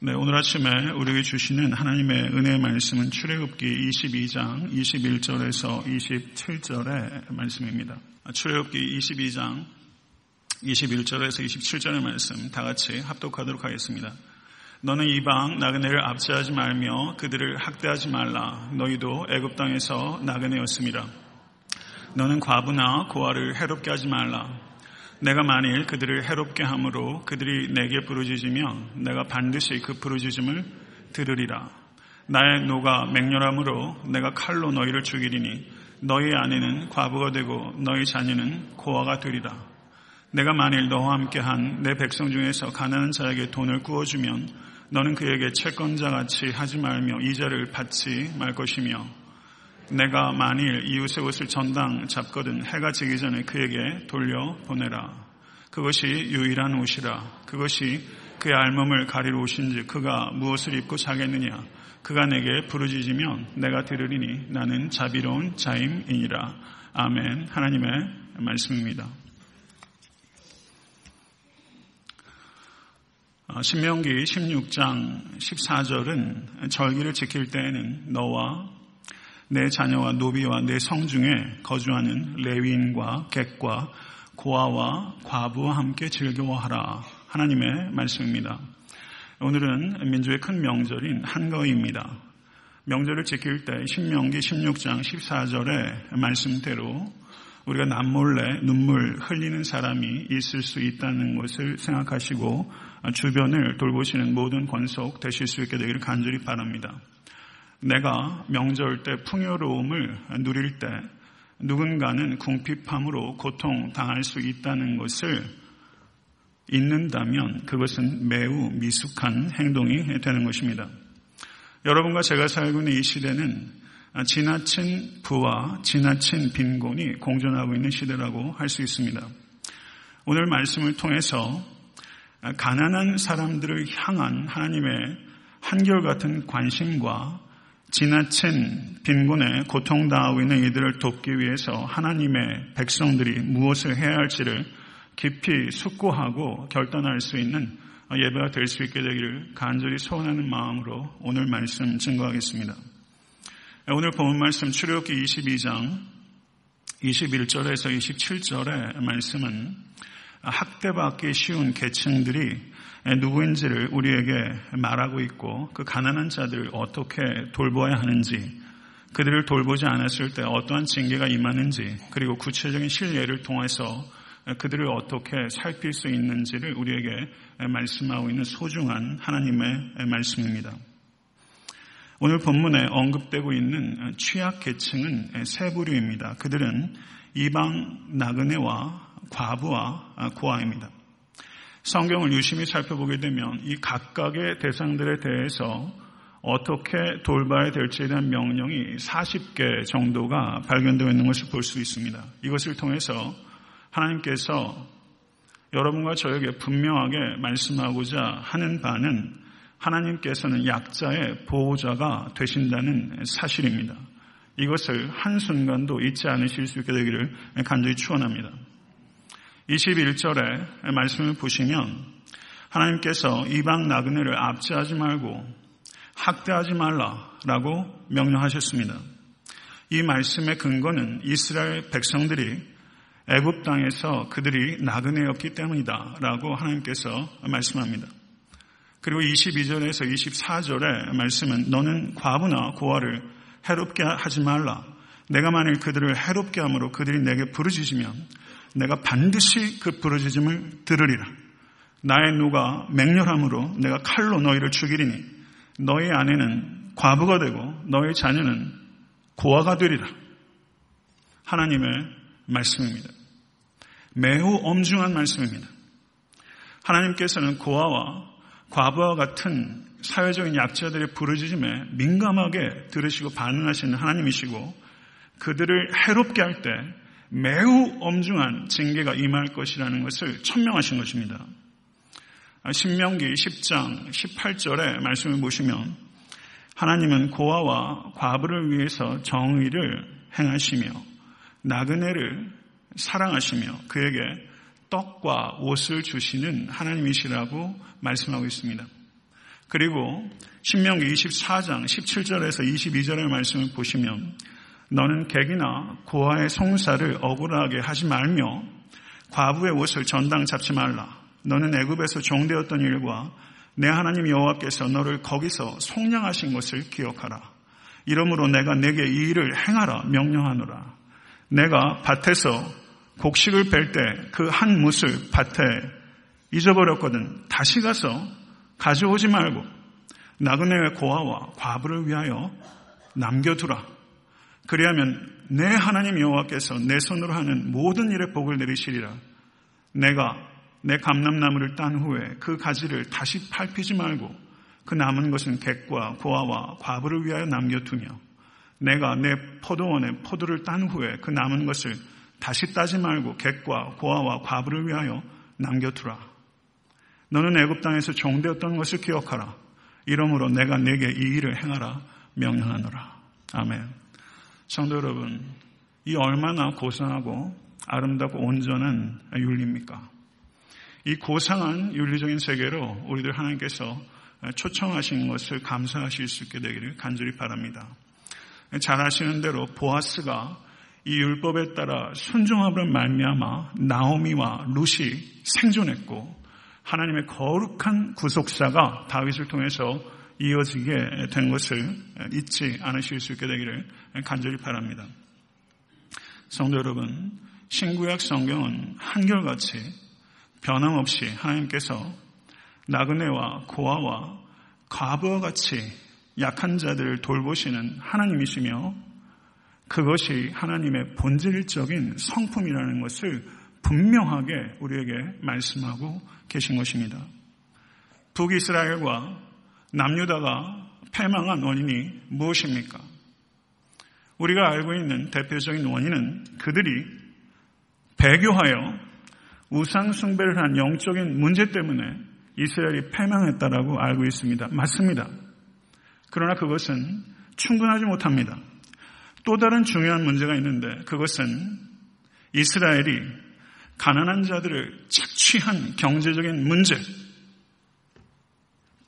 네, 오늘 아침에 우리에게 주시는 하나님의 은혜의 말씀은 출애굽기 22장 21절에서 27절의 말씀입니다. 출애굽기 22장 21절에서 27절의 말씀 다 같이 합독하도록 하겠습니다. 너는 이방 나그네를 압제하지 말며 그들을 학대하지 말라. 너희도 애굽 땅에서 나그네였습니다. 너는 과부나 고아를 해롭게 하지 말라. 내가 만일 그들을 해롭게 함으로 그들이 내게 부르짖으면 내가 반드시 그 부르짖음을 들으리라. 나의 노가 맹렬함으로 내가 칼로 너희를 죽이리니 너희 아내는 과부가 되고 너희 자녀는 고아가 되리라. 내가 만일 너와 함께한 내 백성 중에서 가난한 자에게 돈을 구워주면 너는 그에게 채권자 같이 하지 말며 이자를 받지 말 것이며 내가 만일 이웃의 옷을 전당 잡거든 해가 지기 전에 그에게 돌려 보내라. 그것이 유일한 옷이라. 그것이 그의 알몸을 가리러 오신지 그가 무엇을 입고 자겠느냐. 그가 내게 부르짖으면 내가 들으리니 나는 자비로운 자임이니라. 아멘. 하나님의 말씀입니다. 어, 신명기 16장 14절은 절기를 지킬 때에는 너와 내 자녀와 노비와 내 성중에 거주하는 레위인과 객과 고아와 과부와 함께 즐거워하라. 하나님의 말씀입니다. 오늘은 민주의 큰 명절인 한가위입니다. 명절을 지킬 때 신명기 16장 14절의 말씀대로 우리가 남몰래 눈물 흘리는 사람이 있을 수 있다는 것을 생각하시고 주변을 돌보시는 모든 권속 되실 수 있게 되기를 간절히 바랍니다. 내가 명절 때 풍요로움을 누릴 때 누군가는 궁핍함으로 고통당할 수 있다는 것을 잊는다면 그것은 매우 미숙한 행동이 되는 것입니다. 여러분과 제가 살고 있는 이 시대는 지나친 부와 지나친 빈곤이 공존하고 있는 시대라고 할 수 있습니다. 오늘 말씀을 통해서 가난한 사람들을 향한 하나님의 한결같은 관심과 지나친 빈곤에 고통당하고 있는 이들을 돕기 위해서 하나님의 백성들이 무엇을 해야 할지를 깊이 숙고하고 결단할 수 있는 예배가 될 수 있게 되기를 간절히 소원하는 마음으로 오늘 말씀 증거하겠습니다. 오늘 본 말씀 출애굽기 22장 21절에서 27절의 말씀은 학대받기 쉬운 계층들이 누구인지를 우리에게 말하고 있고 그 가난한 자들을 어떻게 돌보아야 하는지 그들을 돌보지 않았을 때 어떠한 징계가 임하는지 그리고 구체적인 실례를 통해서 그들을 어떻게 살필 수 있는지를 우리에게 말씀하고 있는 소중한 하나님의 말씀입니다. 오늘 본문에 언급되고 있는 취약 계층은 세 부류입니다. 그들은 이방 나그네와 과부와 고아입니다. 성경을 유심히 살펴보게 되면 이 각각의 대상들에 대해서 어떻게 돌봐야 될지에 대한 명령이 40개 정도가 발견되어 있는 것을 볼 수 있습니다. 이것을 통해서 하나님께서 여러분과 저에게 분명하게 말씀하고자 하는 바는 하나님께서는 약자의 보호자가 되신다는 사실입니다. 이것을 한순간도 잊지 않으실 수 있게 되기를 간절히 축원합니다. 21절에 말씀을 보시면 하나님께서 이방 나그네를 압제하지 말고 학대하지 말라라고 명령하셨습니다. 이 말씀의 근거는 이스라엘 백성들이 애굽 땅에서 그들이 나그네였기 때문이다라고 하나님께서 말씀합니다. 그리고 22절에서 24절의 말씀은 너는 과부나 고아를 해롭게 하지 말라. 내가 만일 그들을 해롭게 함으로 그들이 내게 부르짖으면 내가 반드시 그 부르짖음을 들으리라. 나의 누가 맹렬함으로 내가 칼로 너희를 죽이리니 너희 아내는 과부가 되고 너희 자녀는 고아가 되리라. 하나님의 말씀입니다. 매우 엄중한 말씀입니다. 하나님께서는 고아와 과부와 같은 사회적인 약자들의 부르짖음에 민감하게 들으시고 반응하시는 하나님이시고 그들을 해롭게 할 때 매우 엄중한 징계가 임할 것이라는 것을 천명하신 것입니다. 신명기 10장 18절의 말씀을 보시면 하나님은 고아와 과부를 위해서 정의를 행하시며 나그네를 사랑하시며 그에게 떡과 옷을 주시는 하나님이시라고 말씀하고 있습니다. 그리고 신명기 24장 17절에서 22절의 말씀을 보시면 너는 객이나 고아의 송사를 억울하게 하지 말며 과부의 옷을 전당 잡지 말라. 너는 애굽에서 종되었던 일과 내 하나님 여호와께서 너를 거기서 속량하신 것을 기억하라. 이러므로 내가 내게 이 일을 행하라 명령하노라. 내가 밭에서 곡식을 뺄 때 그 한 못을 밭에 잊어버렸거든. 다시 가서 가져오지 말고 나그네의 고아와 과부를 위하여 남겨두라. 그리하면 내 하나님 여호와께서 내 손으로 하는 모든 일에 복을 내리시리라. 내가 내 감람나무를 딴 후에 그 가지를 다시 밟히지 말고 그 남은 것은 객과 고아와 과부를 위하여 남겨두며 내가 내 포도원에 포도를 딴 후에 그 남은 것을 다시 따지 말고 객과 고아와 과부를 위하여 남겨두라. 너는 애굽 땅에서 종되었던 것을 기억하라. 이러므로 내가 내게 이 일을 행하라 명령하노라. 아멘. 성도 여러분, 이 얼마나 고상하고 아름답고 온전한 윤리입니까? 이 고상한 윤리적인 세계로 우리들 하나님께서 초청하신 것을 감사하실 수 있게 되기를 간절히 바랍니다. 잘 아시는 대로 보아스가 이 율법에 따라 순종함을 말미암아 나오미와 룻이 생존했고 하나님의 거룩한 구속사가 다윗을 통해서 이어지게 된 것을 잊지 않으실 수 있게 되기를 간절히 바랍니다. 성도 여러분, 신구약 성경은 한결같이 변함없이 하나님께서 나그네와 고아와 과부와 같이 약한 자들을 돌보시는 하나님이시며 그것이 하나님의 본질적인 성품이라는 것을 분명하게 우리에게 말씀하고 계신 것입니다. 북이스라엘과 남유다가 패망한 원인이 무엇입니까? 우리가 알고 있는 대표적인 원인은 그들이 배교하여 우상숭배를 한 영적인 문제 때문에 이스라엘이 패망했다라고 알고 있습니다. 맞습니다. 그러나 그것은 충분하지 못합니다. 또 다른 중요한 문제가 있는데 그것은 이스라엘이 가난한 자들을 착취한 경제적인 문제,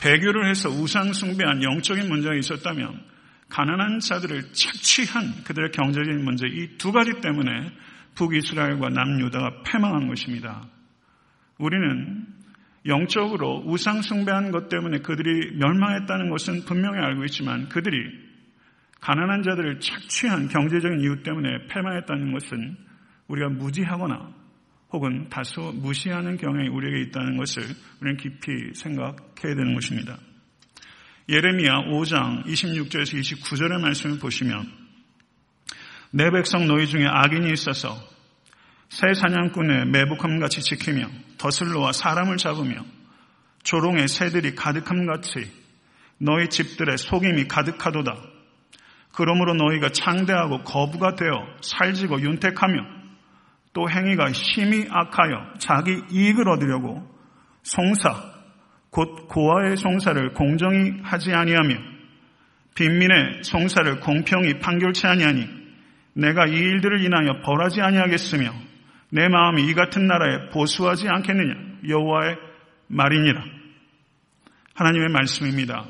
배교를 해서 우상숭배한 영적인 문제가 있었다면 가난한 자들을 착취한 그들의 경제적인 문제 이 두 가지 때문에 북이스라엘과 남유다가 패망한 것입니다. 우리는 영적으로 우상숭배한 것 때문에 그들이 멸망했다는 것은 분명히 알고 있지만 그들이 가난한 자들을 착취한 경제적인 이유 때문에 패망했다는 것은 우리가 무지하거나 혹은 다소 무시하는 경향이 우리에게 있다는 것을 우리는 깊이 생각해야 되는 것입니다. 예레미야 5장 26절에서 29절의 말씀을 보시면 내 백성 너희 중에 악인이 있어서 새 사냥꾼의 매복함 같이 지키며 더슬로와 사람을 잡으며 조롱의 새들이 가득함 같이 너희 집들의 속임이 가득하도다. 그러므로 너희가 창대하고 거부가 되어 살지고 윤택하며 또 행위가 심히 악하여 자기 이익을 얻으려고 송사 곧 고아의 송사를 공정히 하지 아니하며 빈민의 송사를 공평히 판결치 아니하니 내가 이 일들을 인하여 벌하지 아니하겠으며 내 마음이 이 같은 나라에 보수하지 않겠느냐 여호와의 말이니라 하나님의 말씀입니다.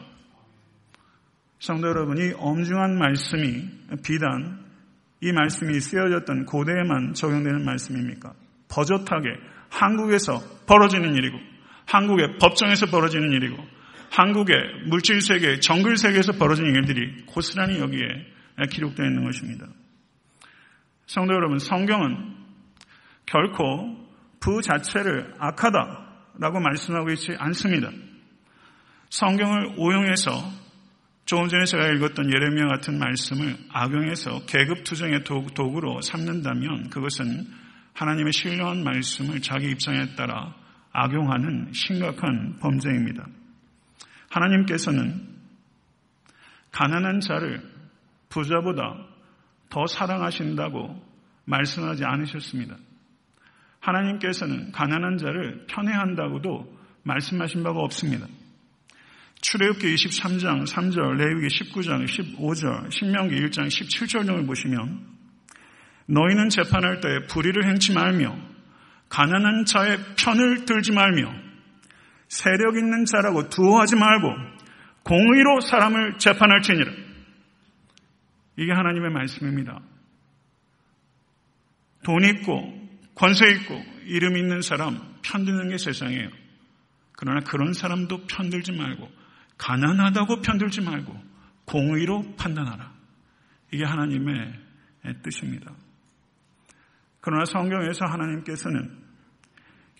성도 여러분 이 엄중한 말씀이 비단 이 말씀이 쓰여졌던 고대에만 적용되는 말씀입니까? 버젓하게 한국에서 벌어지는 일이고 한국의 법정에서 벌어지는 일이고 한국의 물질 세계, 정글 세계에서 벌어지는 일들이 고스란히 여기에 기록되어 있는 것입니다. 성도 여러분, 성경은 결코 부 자체를 악하다라고 말씀하고 있지 않습니다. 성경을 오용해서 조금 전에 제가 읽었던 예레미야 같은 말씀을 악용해서 계급 투쟁의 도구로 삼는다면 그것은 하나님의 신령한 말씀을 자기 입장에 따라 악용하는 심각한 범죄입니다. 하나님께서는 가난한 자를 부자보다 더 사랑하신다고 말씀하지 않으셨습니다. 하나님께서는 가난한 자를 편애한다고도 말씀하신 바가 없습니다. 출애굽기 23장 3절, 레위기 19장 15절, 신명기 1장 17절 등을 보시면 너희는 재판할 때 불의를 행치 말며 가난한 자의 편을 들지 말며 세력 있는 자라고 두어하지 말고 공의로 사람을 재판할지니라. 이게 하나님의 말씀입니다. 돈 있고 권세 있고 이름 있는 사람 편드는 게 세상이에요. 그러나 그런 사람도 편들지 말고 가난하다고 편들지 말고 공의로 판단하라. 이게 하나님의 뜻입니다. 그러나 성경에서 하나님께서는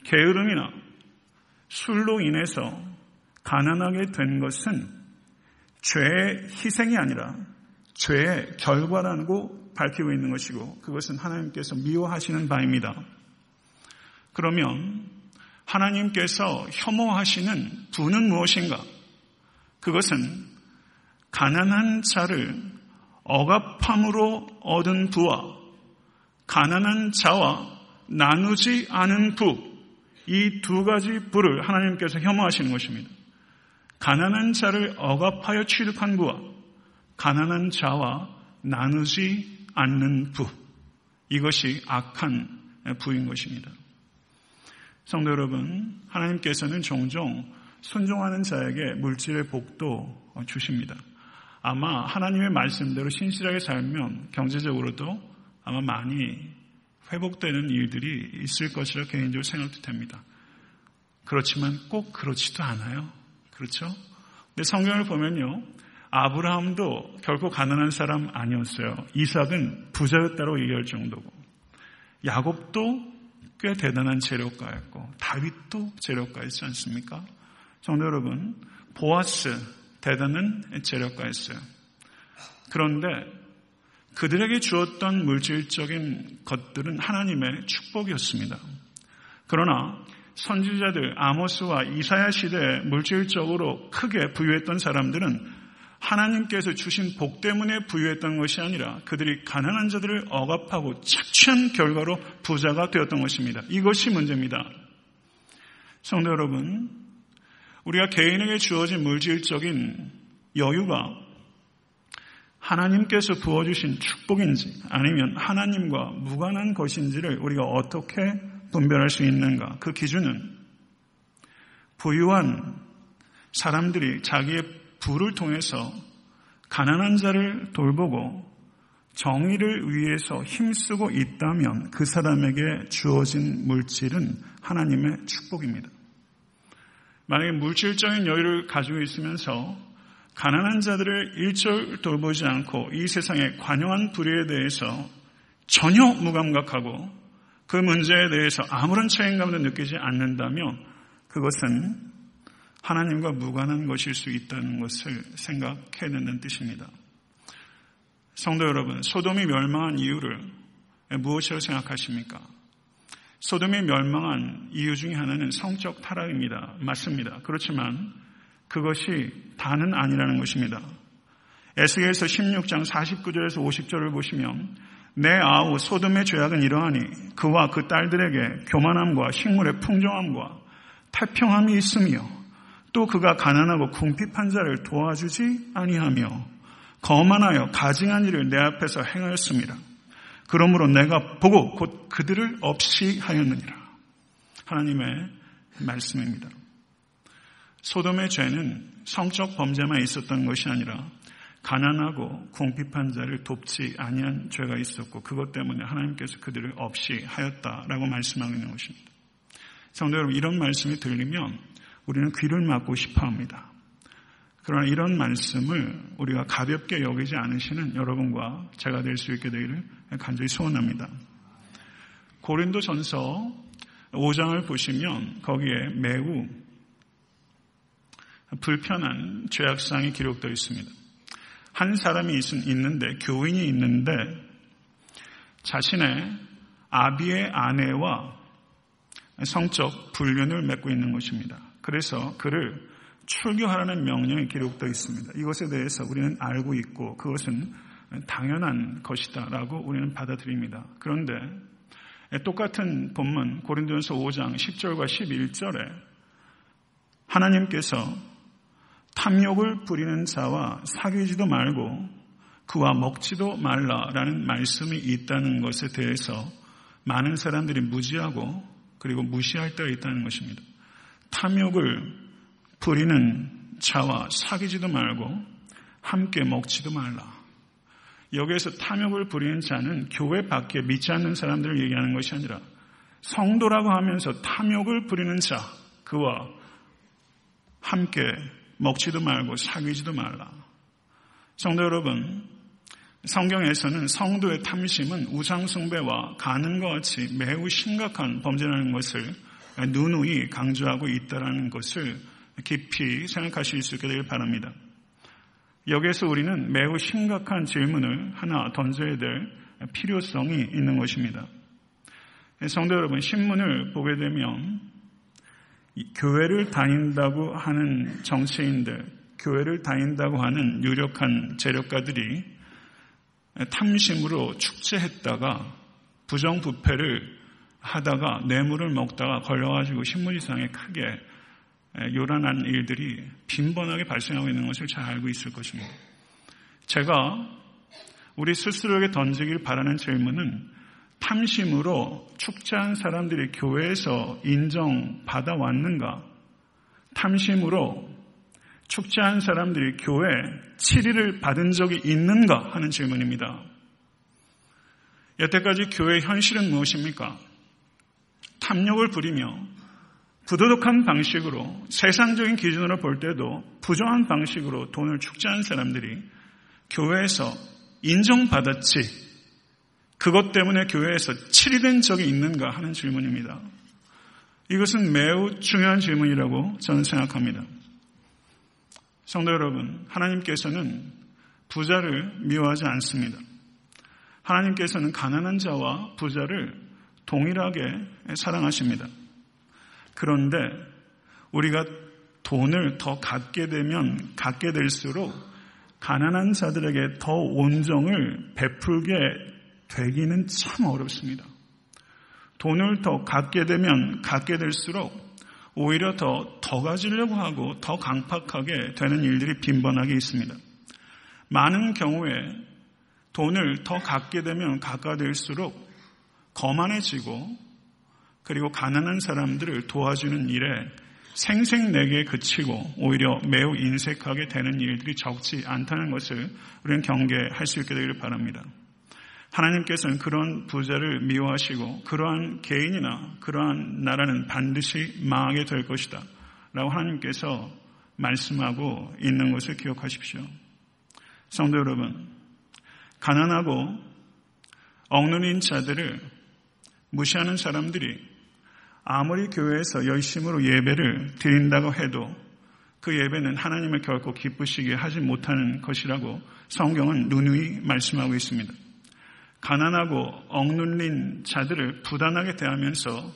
게으름이나 술로 인해서 가난하게 된 것은 죄의 희생이 아니라 죄의 결과라고 밝히고 있는 것이고 그것은 하나님께서 미워하시는 바입니다. 그러면 하나님께서 혐오하시는 부는 무엇인가? 그것은 가난한 자를 억압함으로 얻은 부와 가난한 자와 나누지 않은 부, 이 두 가지 부를 하나님께서 혐오하시는 것입니다. 가난한 자를 억압하여 취득한 부와 가난한 자와 나누지 않는 부, 이것이 악한 부인 것입니다. 성도 여러분, 하나님께서는 종종 순종하는 자에게 물질의 복도 주십니다. 아마 하나님의 말씀대로 신실하게 살면 경제적으로도 아마 많이 회복되는 일들이 있을 것이라 개인적으로 생각도 됩니다. 그렇지만 꼭 그렇지도 않아요. 그렇죠? 근데 성경을 보면요. 아브라함도 결코 가난한 사람 아니었어요. 이삭은 부자였다고 얘기할 정도고. 야곱도 꽤 대단한 재력가였고 다윗도 재력가였지 않습니까? 성도 여러분, 보아스 대단한 재력가였어요. 그런데 그들에게 주었던 물질적인 것들은 하나님의 축복이었습니다. 그러나 선지자들 아모스와 이사야 시대에 물질적으로 크게 부유했던 사람들은 하나님께서 주신 복 때문에 부유했던 것이 아니라 그들이 가난한 자들을 억압하고 착취한 결과로 부자가 되었던 것입니다. 이것이 문제입니다. 성도 여러분, 우리가 개인에게 주어진 물질적인 여유가 하나님께서 부어주신 축복인지 아니면 하나님과 무관한 것인지를 우리가 어떻게 분별할 수 있는가? 그 기준은 부유한 사람들이 자기의 부를 통해서 가난한 자를 돌보고 정의를 위해서 힘쓰고 있다면 그 사람에게 주어진 물질은 하나님의 축복입니다. 만약에 물질적인 여유를 가지고 있으면서 가난한 자들을 일절 돌보지 않고 이 세상의 관용한 불의에 대해서 전혀 무감각하고 그 문제에 대해서 아무런 책임감도 느끼지 않는다면 그것은 하나님과 무관한 것일 수 있다는 것을 생각해야 된다는 뜻입니다. 성도 여러분, 소돔이 멸망한 이유를 무엇이라고 생각하십니까? 소돔이 멸망한 이유 중에 하나는 성적 타락입니다. 맞습니다. 그렇지만 그것이 다는 아니라는 것입니다. 에스겔서 16장 49절에서 50절을 보시면 내 아우 소돔의 죄악은 이러하니 그와 그 딸들에게 교만함과 식물의 풍성함과 태평함이 있으며 또 그가 가난하고 궁핍한 자를 도와주지 아니하며 거만하여 가증한 일을 내 앞에서 행하였습니다. 그러므로 내가 보고 곧 그들을 없이 하였느니라. 하나님의 말씀입니다. 소돔의 죄는 성적 범죄만 있었던 것이 아니라 가난하고 궁핍한 자를 돕지 아니한 죄가 있었고 그것 때문에 하나님께서 그들을 없이 하였다라고 말씀하고 있는 것입니다. 성도 여러분 이런 말씀이 들리면 우리는 귀를 막고 싶어 합니다. 그러나 이런 말씀을 우리가 가볍게 여기지 않으시는 여러분과 제가 될 수 있게 되기를 간절히 소원합니다. 고린도 전서 5장을 보시면 거기에 매우 불편한 죄악상이 기록되어 있습니다. 한 사람이 있는데, 교인이 있는데, 자신의 아비의 아내와 성적 불륜을 맺고 있는 것입니다. 그래서 그를 출교하라는 명령이 기록되어 있습니다. 이것에 대해서 우리는 알고 있고 그것은 당연한 것이다라고 우리는 받아들입니다. 그런데 똑같은 본문 고린도전서 5장 10절과 11절에 하나님께서 탐욕을 부리는 자와 사귀지도 말고 그와 먹지도 말라라는 말씀이 있다는 것에 대해서 많은 사람들이 무지하고 그리고 무시할 때가 있다는 것입니다. 탐욕을 부리는 자와 사귀지도 말고 함께 먹지도 말라. 여기에서 탐욕을 부리는 자는 교회 밖에 믿지 않는 사람들을 얘기하는 것이 아니라 성도라고 하면서 탐욕을 부리는 자, 그와 함께 먹지도 말고 사귀지도 말라. 성도 여러분, 성경에서는 성도의 탐심은 우상숭배와 가는 것 같이 매우 심각한 범죄라는 것을 누누이 강조하고 있다는 것을 깊이 생각하실 수 있게 되길 바랍니다. 여기에서 우리는 매우 심각한 질문을 하나 던져야 될 필요성이 있는 것입니다. 성도 여러분, 신문을 보게 되면 교회를 다닌다고 하는 정치인들, 교회를 다닌다고 하는 유력한 재력가들이 탐심으로 축제했다가 부정부패를 하다가 뇌물을 먹다가 걸려가지고 신문지상에 크게 요란한 일들이 빈번하게 발생하고 있는 것을 잘 알고 있을 것입니다. 제가 우리 스스로에게 던지길 바라는 질문은 탐심으로 축제한 사람들이 교회에서 인정받아 왔는가? 탐심으로 축제한 사람들이 교회 치리를 받은 적이 있는가 하는 질문입니다. 여태까지 교회의 현실은 무엇입니까? 탐욕을 부리며 부도덕한 방식으로 세상적인 기준으로 볼 때도 부정한 방식으로 돈을 축제한 사람들이 교회에서 인정받았지 그것 때문에 교회에서 치리된 적이 있는가 하는 질문입니다. 이것은 매우 중요한 질문이라고 저는 생각합니다. 성도 여러분, 하나님께서는 부자를 미워하지 않습니다. 하나님께서는 가난한 자와 부자를 동일하게 사랑하십니다. 그런데 우리가 돈을 더 갖게 되면 갖게 될수록 가난한 자들에게 더 온정을 베풀게 되기는 참 어렵습니다. 돈을 더 갖게 되면 갖게 될수록 오히려 더, 더 가지려고 하고 더 강팍하게 되는 일들이 빈번하게 있습니다. 많은 경우에 돈을 더 갖게 되면 가까될수록 거만해지고 그리고 가난한 사람들을 도와주는 일에 생생내게 그치고 오히려 매우 인색하게 되는 일들이 적지 않다는 것을 우리는 경계할 수 있게 되기를 바랍니다. 하나님께서는 그런 부자를 미워하시고 그러한 개인이나 그러한 나라는 반드시 망하게 될 것이다. 라고 하나님께서 말씀하고 있는 것을 기억하십시오. 성도 여러분, 가난하고 억눌린 자들을 무시하는 사람들이 아무리 교회에서 열심으로 예배를 드린다고 해도 그 예배는 하나님을 결코 기쁘시게 하지 못하는 것이라고 성경은 누누이 말씀하고 있습니다. 가난하고 억눌린 자들을 부단하게 대하면서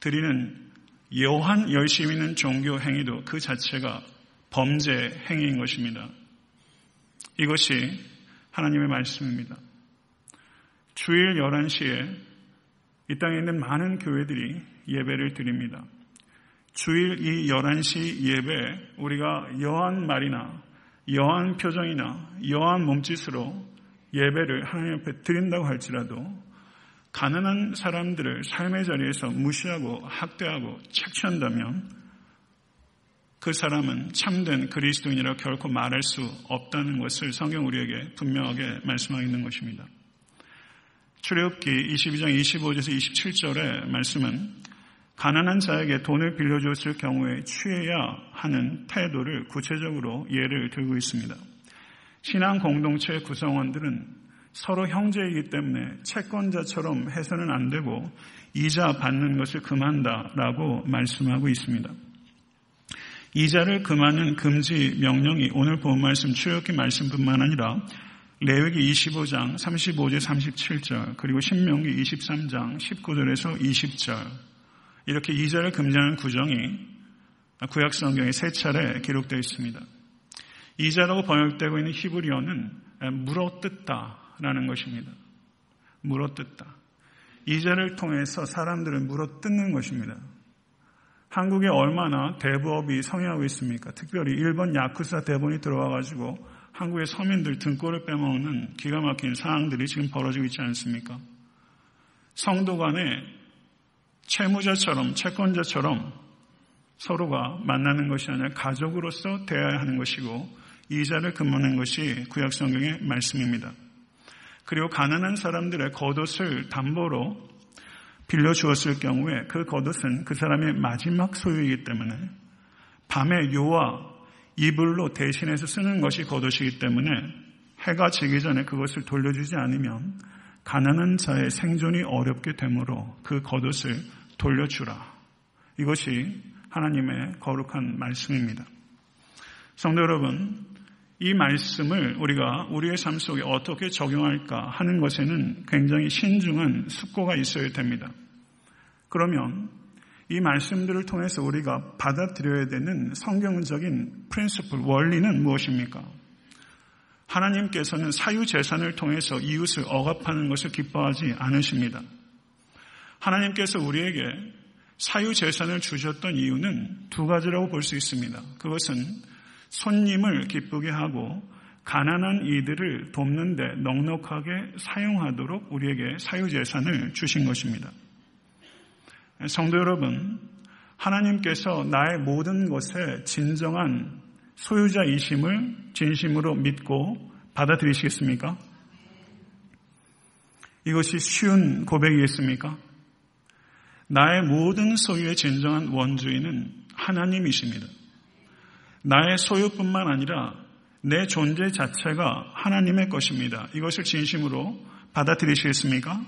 드리는 여한 열심히 있는 종교 행위도 그 자체가 범죄 행위인 것입니다. 이것이 하나님의 말씀입니다. 주일 11시에 이 땅에 있는 많은 교회들이 예배를 드립니다. 주일 이 11시 예배 우리가 여한 말이나 여한 표정이나 여한 몸짓으로 예배를 하나님 앞에 드린다고 할지라도 가난한 사람들을 삶의 자리에서 무시하고 학대하고 착취한다면 그 사람은 참된 그리스도인이라 결코 말할 수 없다는 것을 성경 우리에게 분명하게 말씀하고 있는 것입니다. 출애굽기 22장 25절에서 27절의 말씀은 가난한 자에게 돈을 빌려줬을 경우에 취해야 하는 태도를 구체적으로 예를 들고 있습니다. 신앙 공동체 구성원들은 서로 형제이기 때문에 채권자처럼 해서는 안 되고 이자 받는 것을 금한다라고 말씀하고 있습니다. 이자를 금하는 금지 명령이 오늘 본 말씀 출애굽기 말씀뿐만 아니라 레위기 25장 35절 37절 그리고 신명기 23장 19절에서 20절 이렇게 이자를 금지하는 구정이 구약 성경에 세 차례 기록되어 있습니다. 이자라고 번역되고 있는 히브리어는 물어뜯다라는 것입니다. 물어뜯다. 이자를 통해서 사람들을 물어뜯는 것입니다. 한국에 얼마나 대부업이 성행하고 있습니까? 특별히 일본 야쿠사 대본이 들어와가지고 한국의 서민들 등골을 빼먹는 기가 막힌 상황들이 지금 벌어지고 있지 않습니까? 성도 간에 채무자처럼 채권자처럼 서로가 만나는 것이 아니라 가족으로서 대해야 하는 것이고 이자를 금하는 것이 구약 성경의 말씀입니다. 그리고 가난한 사람들의 겉옷을 담보로 빌려 주었을 경우에 그 겉옷은 그 사람의 마지막 소유이기 때문에 밤에 요와 이불로 대신해서 쓰는 것이 겉옷이기 때문에 해가 지기 전에 그것을 돌려주지 않으면 가난한 자의 생존이 어렵게 되므로 그 겉옷을 돌려주라. 이것이 하나님의 거룩한 말씀입니다. 성도 여러분, 이 말씀을 우리가 우리의 삶 속에 어떻게 적용할까 하는 것에는 굉장히 신중한 숙고가 있어야 됩니다. 그러면 이 말씀들을 통해서 우리가 받아들여야 되는 성경적인 프린스플, 원리는 무엇입니까? 하나님께서는 사유재산을 통해서 이웃을 억압하는 것을 기뻐하지 않으십니다. 하나님께서 우리에게 사유재산을 주셨던 이유는 두 가지라고 볼 수 있습니다. 그것은 손님을 기쁘게 하고 가난한 이들을 돕는데 넉넉하게 사용하도록 우리에게 사유재산을 주신 것입니다. 성도 여러분, 하나님께서 나의 모든 것에 진정한 소유자이심을 진심으로 믿고 받아들이시겠습니까? 이것이 쉬운 고백이겠습니까? 나의 모든 소유의 진정한 원주인은 하나님이십니다. 나의 소유뿐만 아니라 내 존재 자체가 하나님의 것입니다. 이것을 진심으로 받아들이시겠습니까?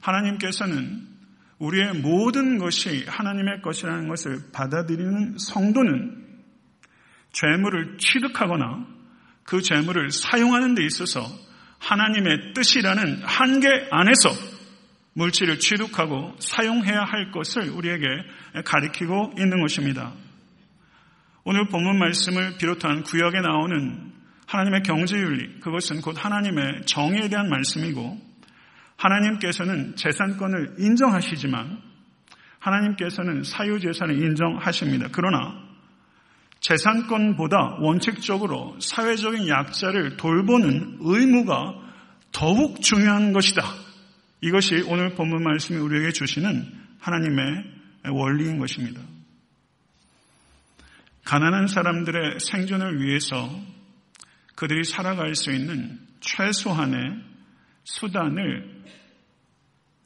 하나님께서는 우리의 모든 것이 하나님의 것이라는 것을 받아들이는 성도는 죄물을 취득하거나 그 죄물을 사용하는 데 있어서 하나님의 뜻이라는 한계 안에서 물질을 취득하고 사용해야 할 것을 우리에게 가리키고 있는 것입니다. 오늘 본문 말씀을 비롯한 구역에 나오는 하나님의 경제윤리, 그것은 곧 하나님의 정의에 대한 말씀이고 하나님께서는 재산권을 인정하시지만 하나님께서는 사유재산을 인정하십니다. 그러나 재산권보다 원칙적으로 사회적인 약자를 돌보는 의무가 더욱 중요한 것이다. 이것이 오늘 본문 말씀이 우리에게 주시는 하나님의 원리인 것입니다. 가난한 사람들의 생존을 위해서 그들이 살아갈 수 있는 최소한의 수단을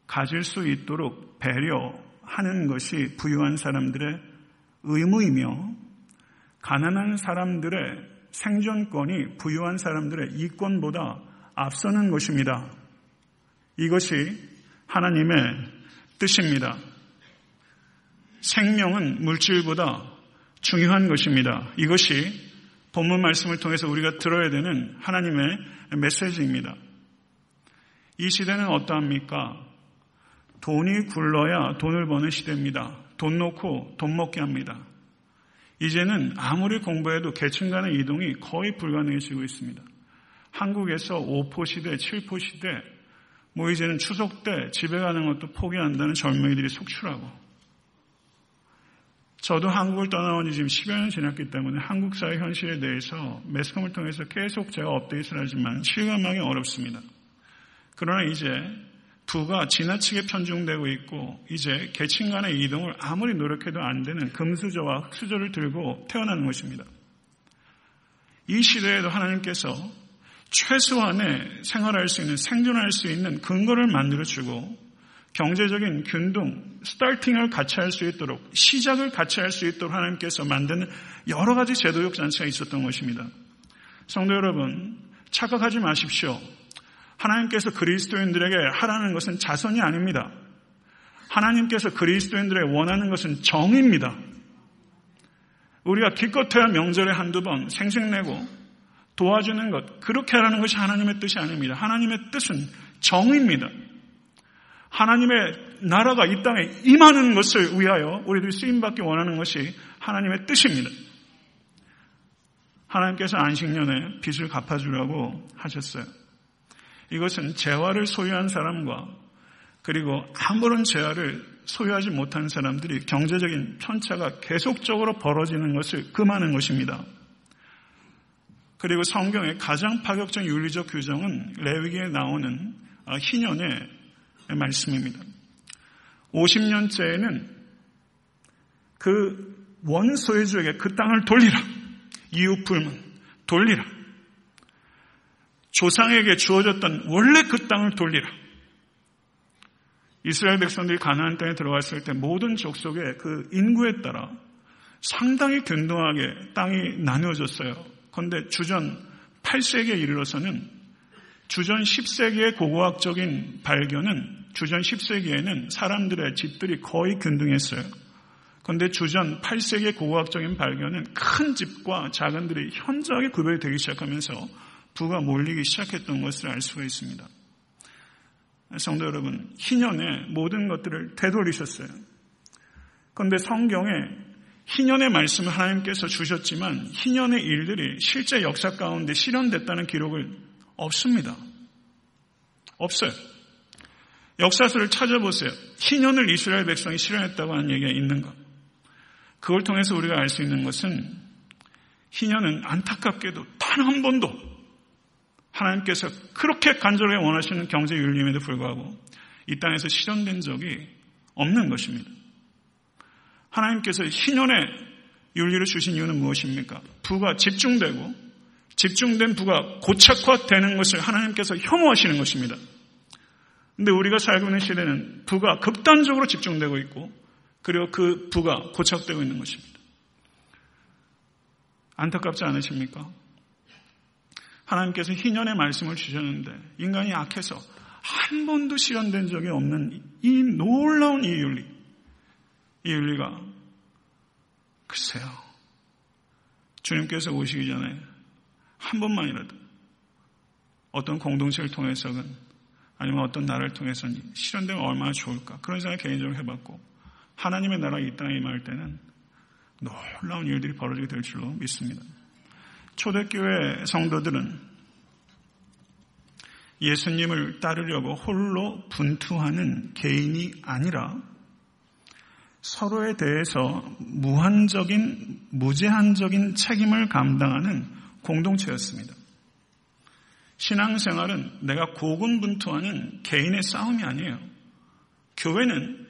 가질 수 있도록 배려하는 것이 부유한 사람들의 의무이며 가난한 사람들의 생존권이 부유한 사람들의 이권보다 앞서는 것입니다. 이것이 하나님의 뜻입니다. 생명은 물질보다 중요한 것입니다. 이것이 본문 말씀을 통해서 우리가 들어야 되는 하나님의 메시지입니다. 이 시대는 어떠합니까? 돈이 굴러야 돈을 버는 시대입니다. 돈 놓고 돈 먹게 합니다. 이제는 아무리 공부해도 계층 간의 이동이 거의 불가능해지고 있습니다. 한국에서 5포 시대, 7포 시대, 뭐 이제는 추석 때 집에 가는 것도 포기한다는 젊은이들이 속출하고 저도 한국을 떠나온 지 지금 10여 년 지났기 때문에 한국 사회 현실에 대해서 매스컴을 통해서 계속 제가 업데이트를 하지만 실감하기 어렵습니다. 그러나 이제 부가 지나치게 편중되고 있고 이제 계층 간의 이동을 아무리 노력해도 안 되는 금수저와 흑수저를 들고 태어나는 것입니다. 이 시대에도 하나님께서 최소한의 생활할 수 있는 생존할 수 있는 근거를 만들어주고 경제적인 균등, 스타팅을 같이 할 수 있도록 시작을 같이 할 수 있도록 하나님께서 만드는 여러 가지 제도적 장치가 있었던 것입니다. 성도 여러분, 착각하지 마십시오. 하나님께서 그리스도인들에게 하라는 것은 자선이 아닙니다. 하나님께서 그리스도인들에게 원하는 것은 정입니다. 우리가 기껏해야 명절에 한두 번 생색내고 도와주는 것, 그렇게 하라는 것이 하나님의 뜻이 아닙니다. 하나님의 뜻은 정입니다. 하나님의 나라가 이 땅에 임하는 것을 위하여 우리들이 쓰임받기 원하는 것이 하나님의 뜻입니다. 하나님께서 안식년에 빚을 갚아주라고 하셨어요. 이것은 재화를 소유한 사람과 그리고 아무런 재화를 소유하지 못한 사람들이 경제적인 편차가 계속적으로 벌어지는 것을 금하는 것입니다. 그리고 성경의 가장 파격적 윤리적 규정은 레위기에 나오는 희년의 말씀입니다. 50년째에는 그 원소유주에게 그 땅을 돌리라. 이웃 불문 돌리라. 조상에게 주어졌던 원래 그 땅을 돌리라. 이스라엘 백성들이 가나안 땅에 들어갔을 때 모든 족속의 그 인구에 따라 상당히 균등하게 땅이 나누어졌어요. 그런데 주전 8세기에 이르러서는 주전 10세기의 고고학적인 발견은 주전 10세기에는 사람들의 집들이 거의 균등했어요. 그런데 주전 8세기의 고고학적인 발견은 큰 집과 작은 들이 현저하게 구별이 되기 시작하면서 부가 몰리기 시작했던 것을 알 수가 있습니다. 성도 여러분, 희년에 모든 것들을 되돌리셨어요. 그런데 성경에 희년의 말씀을 하나님께서 주셨지만 희년의 일들이 실제 역사 가운데 실현됐다는 기록을 없습니다. 없어요. 역사서를 찾아보세요. 희년을 이스라엘 백성이 실현했다고 하는 얘기가 있는가? 그걸 통해서 우리가 알 수 있는 것은 희년은 안타깝게도 단 한 번도 하나님께서 그렇게 간절하게 원하시는 경제 윤림에도 불구하고 이 땅에서 실현된 적이 없는 것입니다. 하나님께서 희년의 윤리를 주신 이유는 무엇입니까? 부가 집중되고 집중된 부가 고착화되는 것을 하나님께서 혐오하시는 것입니다. 근데 우리가 살고 있는 시대는 부가 극단적으로 집중되고 있고 그리고 그 부가 고착되고 있는 것입니다. 안타깝지 않으십니까? 하나님께서 희년의 말씀을 주셨는데 인간이 악해서 한 번도 실현된 적이 없는 이 놀라운 이 윤리. 이 윤리가 글쎄요. 주님께서 오시기 전에 한 번만이라도 어떤 공동체를 통해서든 아니면 어떤 나라를 통해서는 실현되면 얼마나 좋을까 그런 생각 개인적으로 해봤고 하나님의 나라 이 땅에 임할 때는 놀라운 일들이 벌어지게 될 줄로 믿습니다. 초대교회 성도들은 예수님을 따르려고 홀로 분투하는 개인이 아니라 서로에 대해서 무한적인, 무제한적인 책임을 감당하는 공동체였습니다. 신앙생활은 내가 고군분투하는 개인의 싸움이 아니에요. 교회는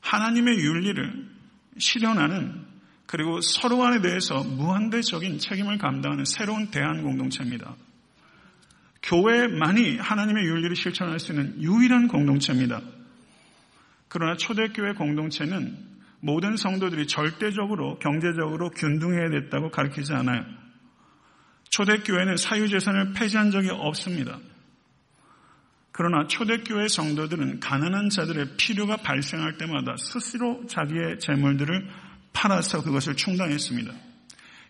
하나님의 윤리를 실현하는 그리고 서로 간에 대해서 무한대적인 책임을 감당하는 새로운 대한 공동체입니다. 교회만이 하나님의 윤리를 실천할 수 있는 유일한 공동체입니다. 그러나 초대교회 공동체는 모든 성도들이 절대적으로 경제적으로 균등해야 됐다고 가르치지 않아요. 초대교회는 사유재산을 폐지한 적이 없습니다. 그러나 초대교회 성도들은 가난한 자들의 필요가 발생할 때마다 스스로 자기의 재물들을 팔아서 그것을 충당했습니다.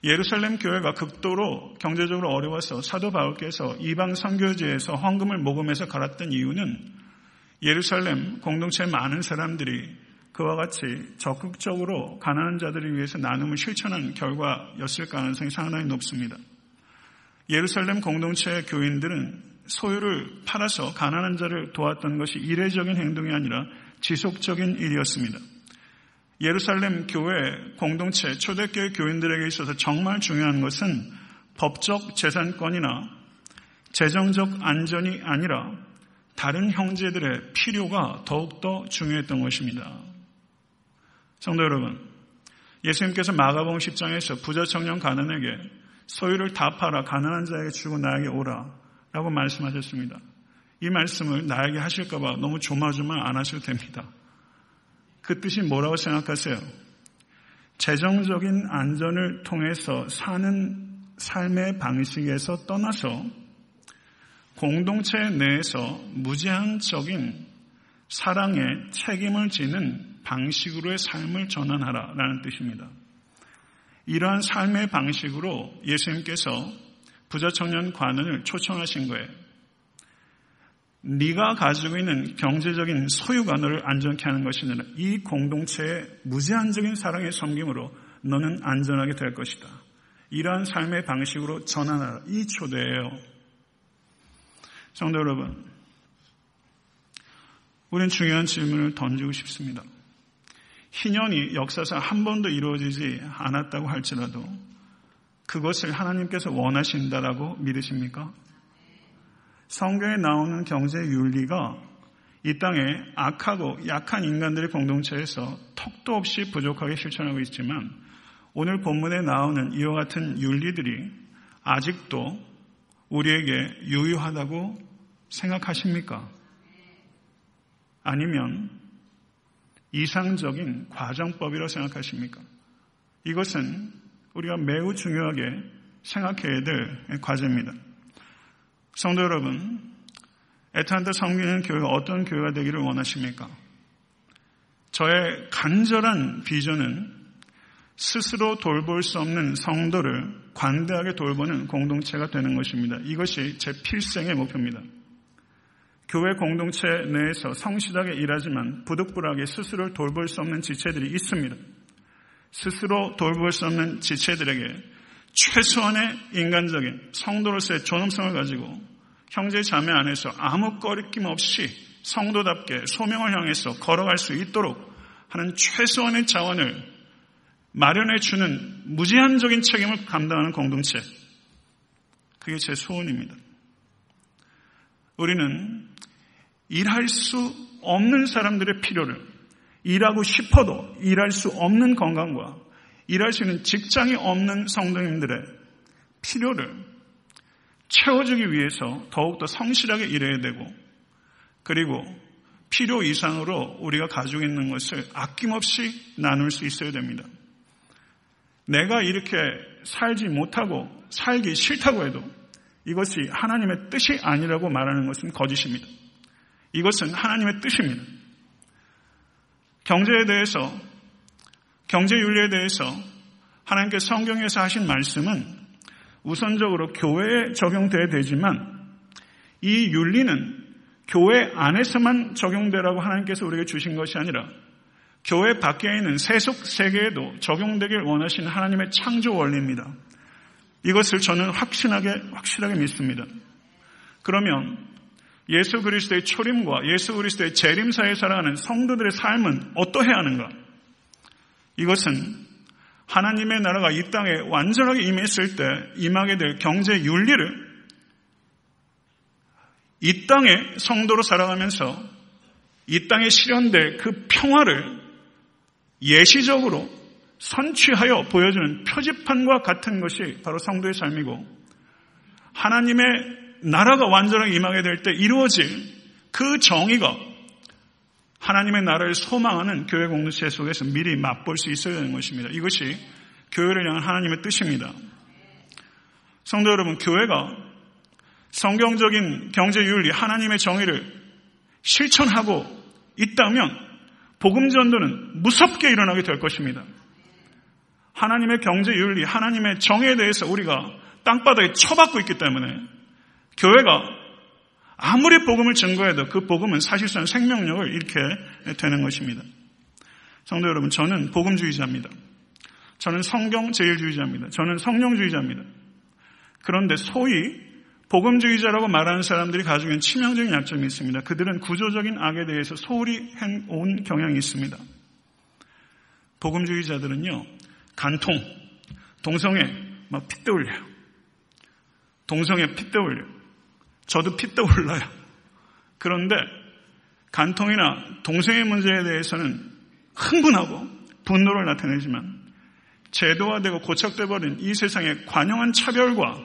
예루살렘 교회가 극도로 경제적으로 어려워서 사도 바울께서 이방 선교지에서 헌금을 모금해서 갈았던 이유는 예루살렘 공동체 많은 사람들이 그와 같이 적극적으로 가난한 자들을 위해서 나눔을 실천한 결과였을 가능성이 상당히 높습니다. 예루살렘 공동체 교인들은 소유를 팔아서 가난한 자를 도왔던 것이 이례적인 행동이 아니라 지속적인 일이었습니다. 예루살렘 교회 공동체 초대교회 교인들에게 있어서 정말 중요한 것은 법적 재산권이나 재정적 안전이 아니라 다른 형제들의 필요가 더욱더 중요했던 것입니다. 성도 여러분, 예수님께서 마가복음 10장에서 부자 청년 가난에게 소유를 다 팔아 가난한 자에게 주고 나에게 오라 라고 말씀하셨습니다. 이 말씀을 나에게 하실까봐 너무 조마조마 안 하셔도 됩니다. 그 뜻이 뭐라고 생각하세요? 재정적인 안전을 통해서 사는 삶의 방식에서 떠나서 공동체 내에서 무제한적인 사랑의 책임을 지는 방식으로의 삶을 전환하라 라는 뜻입니다. 이러한 삶의 방식으로 예수님께서 부자 청년 관원을 초청하신 거예요. 네가 가지고 있는 경제적인 소유가 너를 안전케 하는 것이 아니라 이 공동체의 무제한적인 사랑의 섬김으로 너는 안전하게 될 것이다. 이러한 삶의 방식으로 전환하라. 이 초대예요. 성도 여러분, 우리는 중요한 질문을 던지고 싶습니다. 희년이 역사상 한 번도 이루어지지 않았다고 할지라도 그것을 하나님께서 원하신다라고 믿으십니까? 성경에 나오는 경제 윤리가 이 땅에 악하고 약한 인간들의 공동체에서 턱도 없이 부족하게 실천하고 있지만 오늘 본문에 나오는 이와 같은 윤리들이 아직도 우리에게 유효하다고 생각하십니까? 아니면 이상적인 과정법이라고 생각하십니까? 이것은 우리가 매우 중요하게 생각해야 될 과제입니다. 성도 여러분, 에탄드 성기는 교회가 어떤 교회가 되기를 원하십니까? 저의 간절한 비전은 스스로 돌볼 수 없는 성도를 관대하게 돌보는 공동체가 되는 것입니다. 이것이 제 필생의 목표입니다. 교회 공동체 내에서 성실하게 일하지만 부득불하게 스스로를 돌볼 수 없는 지체들이 있습니다. 스스로 돌볼 수 없는 지체들에게 최소한의 인간적인 성도로서의 존엄성을 가지고 형제 자매 안에서 아무 꺼리낌 없이 성도답게 소명을 향해서 걸어갈 수 있도록 하는 최소한의 자원을 마련해 주는 무제한적인 책임을 감당하는 공동체. 그게 제 소원입니다. 우리는 일할 수 없는 사람들의 필요를 일하고 싶어도 일할 수 없는 건강과 일할 수 있는 직장이 없는 성도님들의 필요를 채워주기 위해서 더욱더 성실하게 일해야 되고 그리고 필요 이상으로 우리가 가지고 있는 것을 아낌없이 나눌 수 있어야 됩니다. 내가 이렇게 살지 못하고 살기 싫다고 해도 이것이 하나님의 뜻이 아니라고 말하는 것은 거짓입니다. 이것은 하나님의 뜻입니다. 경제에 대해서, 경제윤리에 대해서 하나님께 성경에서 하신 말씀은 우선적으로 교회에 적용돼야 되지만 이 윤리는 교회 안에서만 적용되라고 하나님께서 우리에게 주신 것이 아니라 교회 밖에 있는 세속 세계에도 적용되길 원하시는 하나님의 창조 원리입니다. 이것을 저는 확신하게, 확실하게 믿습니다. 그러면 예수 그리스도의 초림과 예수 그리스도의 재림 사이에 살아가는 성도들의 삶은 어떠해야 하는가? 이것은 하나님의 나라가 이 땅에 완전하게 임했을 때 임하게 될 경제 윤리를 이 땅에 성도로 살아가면서 이 땅에 실현될 그 평화를 예시적으로 선취하여 보여주는 표지판과 같은 것이 바로 성도의 삶이고 하나님의 나라가 완전하게 임하게 될 때 이루어질 그 정의가 하나님의 나라를 소망하는 교회 공동체 속에서 미리 맛볼 수 있어야 되는 것입니다. 이것이 교회를 향한 하나님의 뜻입니다. 성도 여러분, 교회가 성경적인 경제 윤리, 하나님의 정의를 실천하고 있다면 복음 전도는 무섭게 일어나게 될 것입니다. 하나님의 경제 윤리, 하나님의 정의에 대해서 우리가 땅바닥에 처박고 있기 때문에 교회가 아무리 복음을 증거해도 그 복음은 사실상 생명력을 잃게 되는 것입니다. 성도 여러분, 저는 복음주의자입니다. 저는 성경 제일주의자입니다. 저는 성령주의자입니다. 그런데 소위 복음주의자라고 말하는 사람들이 가지고 있는 치명적인 약점이 있습니다. 그들은 구조적인 악에 대해서 소홀히 해온 경향이 있습니다. 복음주의자들은요, 간통, 동성애 막 핏대 올려요. 동성애 핏대 올려요. 저도 피 떠올라요. 그런데 간통이나 동생의 문제에 대해서는 흥분하고 분노를 나타내지만 제도화되고 고착돼 버린 이 세상의 관용한 차별과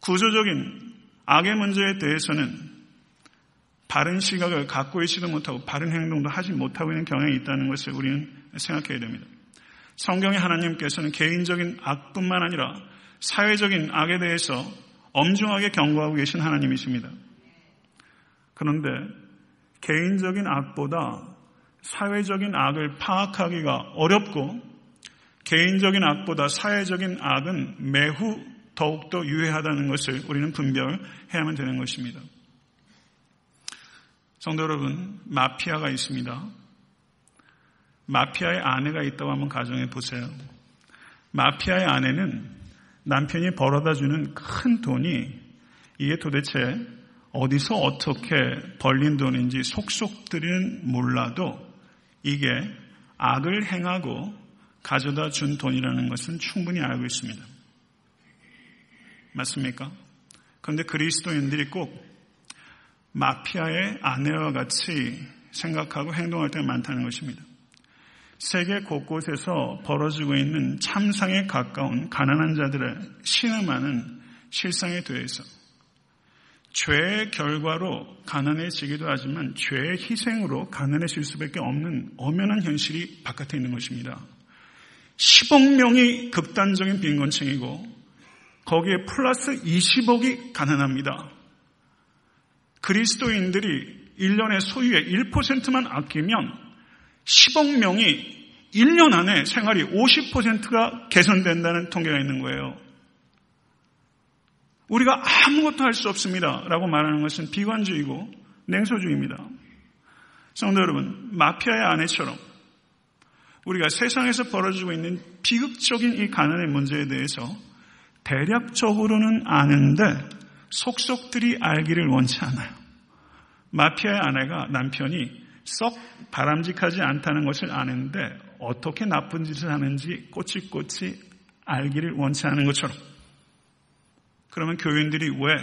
구조적인 악의 문제에 대해서는 바른 시각을 갖고 있지도 못하고 바른 행동도 하지 못하고 있는 경향이 있다는 것을 우리는 생각해야 됩니다. 성경의 하나님께서는 개인적인 악뿐만 아니라 사회적인 악에 대해서 엄중하게 경고하고 계신 하나님이십니다. 그런데 개인적인 악보다 사회적인 악을 파악하기가 어렵고 개인적인 악보다 사회적인 악은 매우 더욱더 유해하다는 것을 우리는 분별해야만 되는 것입니다. 성도 여러분, 마피아가 있습니다. 마피아의 아내가 있다고 한번 가정해 보세요. 마피아의 아내는 남편이 벌어다 주는 큰 돈이 이게 도대체 어디서 어떻게 벌린 돈인지 속속들은 몰라도 이게 악을 행하고 가져다 준 돈이라는 것은 충분히 알고 있습니다. 맞습니까? 그런데 그리스도인들이 꼭 마피아의 아내와 같이 생각하고 행동할 때가 많다는 것입니다. 세계 곳곳에서 벌어지고 있는 참상에 가까운 가난한 자들의 신음하는 실상에 대해서 죄의 결과로 가난해지기도 하지만 죄의 희생으로 가난해질 수밖에 없는 엄연한 현실이 바깥에 있는 것입니다. 10억 명이 극단적인 빈곤층이고 거기에 플러스 20억이 가난합니다. 그리스도인들이 1년의 소유의 1%만 아끼면 10억 명이 1년 안에 생활이 50%가 개선된다는 통계가 있는 거예요. 우리가 아무것도 할 수 없습니다. 라고 말하는 것은 비관주의고 냉소주의입니다. 성도 여러분, 마피아의 아내처럼 우리가 세상에서 벌어지고 있는 비극적인 이 가난의 문제에 대해서 대략적으로는 아는데 속속들이 알기를 원치 않아요. 마피아의 아내가 남편이 썩 바람직하지 않다는 것을 아는데 어떻게 나쁜 짓을 하는지 꼬치꼬치 알기를 원치 않은 것처럼 그러면 교인들이 왜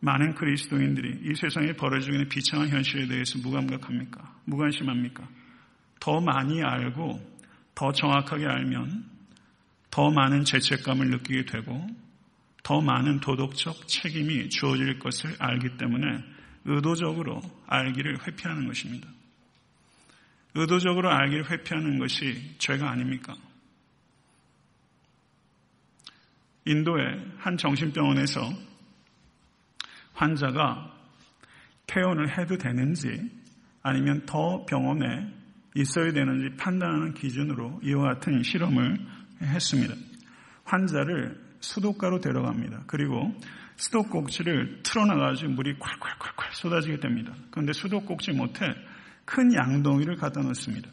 많은 그리스도인들이 이 세상에 벌어지고 있는 비참한 현실에 대해서 무감각합니까? 무관심합니까? 더 많이 알고 더 정확하게 알면 더 많은 죄책감을 느끼게 되고 더 많은 도덕적 책임이 주어질 것을 알기 때문에 의도적으로 알기를 회피하는 것입니다. 의도적으로 알기를 회피하는 것이 죄가 아닙니까? 인도의 한 정신병원에서 환자가 퇴원을 해도 되는지 아니면 더 병원에 있어야 되는지 판단하는 기준으로 이와 같은 실험을 했습니다. 환자를 수도가로 데려갑니다. 그리고 수도꼭지를 틀어놔가지고 물이 콸콸콸콸 쏟아지게 됩니다. 그런데 수도꼭지 못해 큰 양동이를 갖다 놓습니다.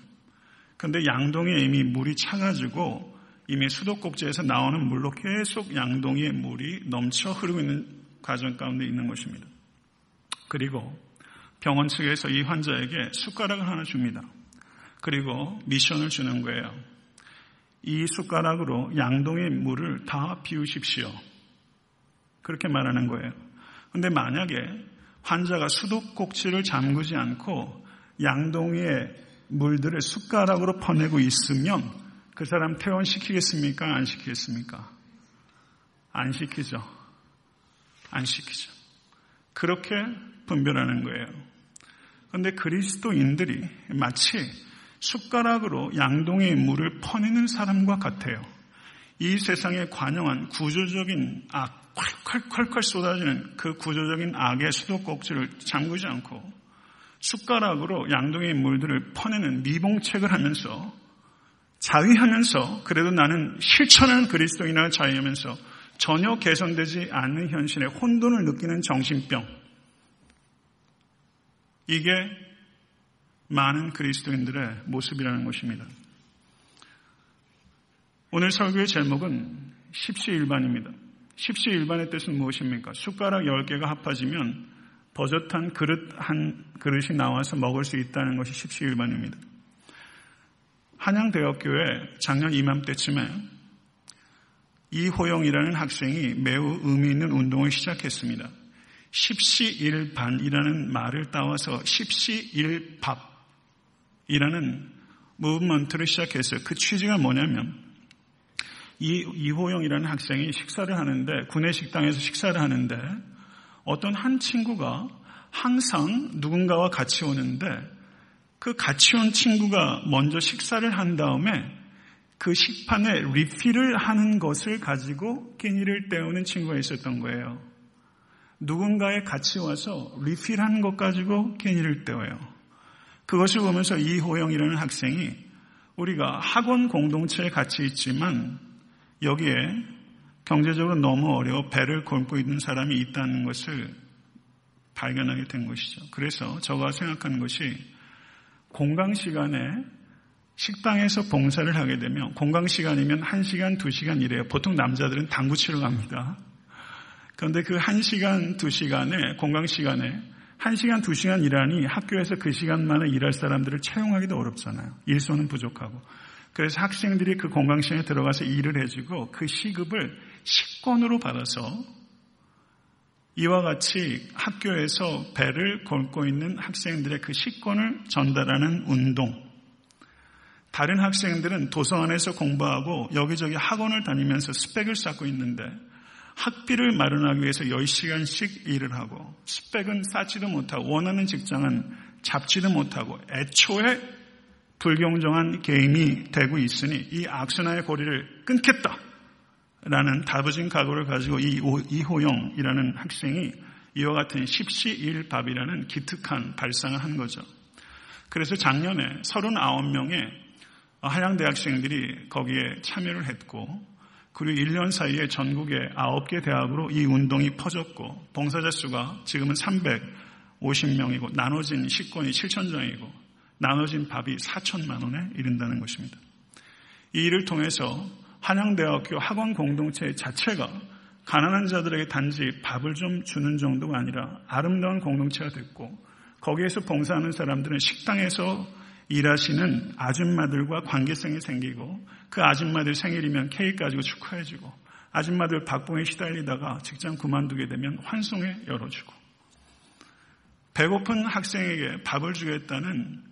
그런데 양동이에 이미 물이 차가지고 이미 수도꼭지에서 나오는 물로 계속 양동이의 물이 넘쳐 흐르고 있는 과정 가운데 있는 것입니다. 그리고 병원 측에서 이 환자에게 숟가락을 하나 줍니다. 그리고 미션을 주는 거예요. 이 숟가락으로 양동의 물을 다 비우십시오. 그렇게 말하는 거예요. 근데 만약에 환자가 수도꼭지를 잠그지 않고 양동이의 물들을 숟가락으로 퍼내고 있으면 그 사람 퇴원시키겠습니까? 안 시키겠습니까? 안 시키죠. 안 시키죠. 그렇게 분별하는 거예요. 그런데 그리스도인들이 마치 숟가락으로 양동이의 물을 퍼내는 사람과 같아요. 이 세상에 관영한 구조적인 악, 콸콸콸콸 쏟아지는 그 구조적인 악의 수도꼭지를 잠그지 않고 숟가락으로 양동이의 물들을 퍼내는 미봉책을 하면서 자위하면서 그래도 나는 실천하는 그리스도인을 자위하면서 전혀 개선되지 않는 현실에 혼돈을 느끼는 정신병. 이게 많은 그리스도인들의 모습이라는 것입니다. 오늘 설교의 제목은 십시일반입니다. 십시 일반의 뜻은 무엇입니까? 숟가락 10개가 합해지면 버젓한 그릇 한 그릇이 나와서 먹을 수 있다는 것이 십시 일반입니다. 한양대학교에 작년 이맘때쯤에 이호영이라는 학생이 매우 의미 있는 운동을 시작했습니다. 십시일반이라는 말을 따와서 십시일밥 이라는 무브먼트를 시작했어요. 그 취지가 뭐냐면 이 이호영이라는 학생이 식사를 하는데 군내 식당에서 식사를 하는데 어떤 한 친구가 항상 누군가와 같이 오는데 그 같이 온 친구가 먼저 식사를 한 다음에 그 식판에 리필을 하는 것을 가지고 끼니를 때우는 친구가 있었던 거예요. 누군가의 같이 와서 리필하는 것 가지고 끼니를 때워요. 그것을 보면서 이호영이라는 학생이 우리가 학원 공동체에 같이 있지만 여기에 경제적으로 너무 어려워 배를 골고 있는 사람이 있다는 것을 발견하게 된 것이죠. 그래서 저가 생각하는 것이 공강 시간에 식당에서 봉사를 하게 되면 공강 시간이면 1시간, 2시간 이래요. 보통 남자들은 당구 치러 갑니다. 그런데 그 1시간, 2시간에 공강 시간에 1시간, 2시간 일하니 학교에서 그 시간만에 일할 사람들을 채용하기도 어렵잖아요. 일손은 부족하고. 그래서 학생들이 그 공강시간에 들어가서 일을 해주고 그 시급을 식권으로 받아서 이와 같이 학교에서 배를 걸고 있는 학생들의 그 식권을 전달하는 운동. 다른 학생들은 도서관에서 공부하고 여기저기 학원을 다니면서 스펙을 쌓고 있는데 학비를 마련하기 위해서 10시간씩 일을 하고 스펙은 쌓지도 못하고 원하는 직장은 잡지도 못하고 애초에 불경정한 게임이 되고 있으니 이 악순환의 고리를 끊겠다. 라는 다부진 각오를 가지고 이 이호영이라는 학생이 이와 같은 십시일밥이라는 기특한 발상을 한 거죠. 그래서 작년에 39명의 한양 대학생들이 거기에 참여를 했고 그리고 1년 사이에 전국의 9개 대학으로 이 운동이 퍼졌고 봉사자 수가 지금은 350명이고 나눠진 식권이 7천 장이고 나눠진 밥이 4천만 원에 이른다는 것입니다. 이 일을 통해서 한양대학교 학원 공동체 자체가 가난한 자들에게 단지 밥을 좀 주는 정도가 아니라 아름다운 공동체가 됐고 거기에서 봉사하는 사람들은 식당에서 일하시는 아줌마들과 관계성이 생기고 그 아줌마들 생일이면 케이크 가지고 축하해주고 아줌마들 박봉에 시달리다가 직장 그만두게 되면 환송에 열어주고 배고픈 학생에게 밥을 주겠다는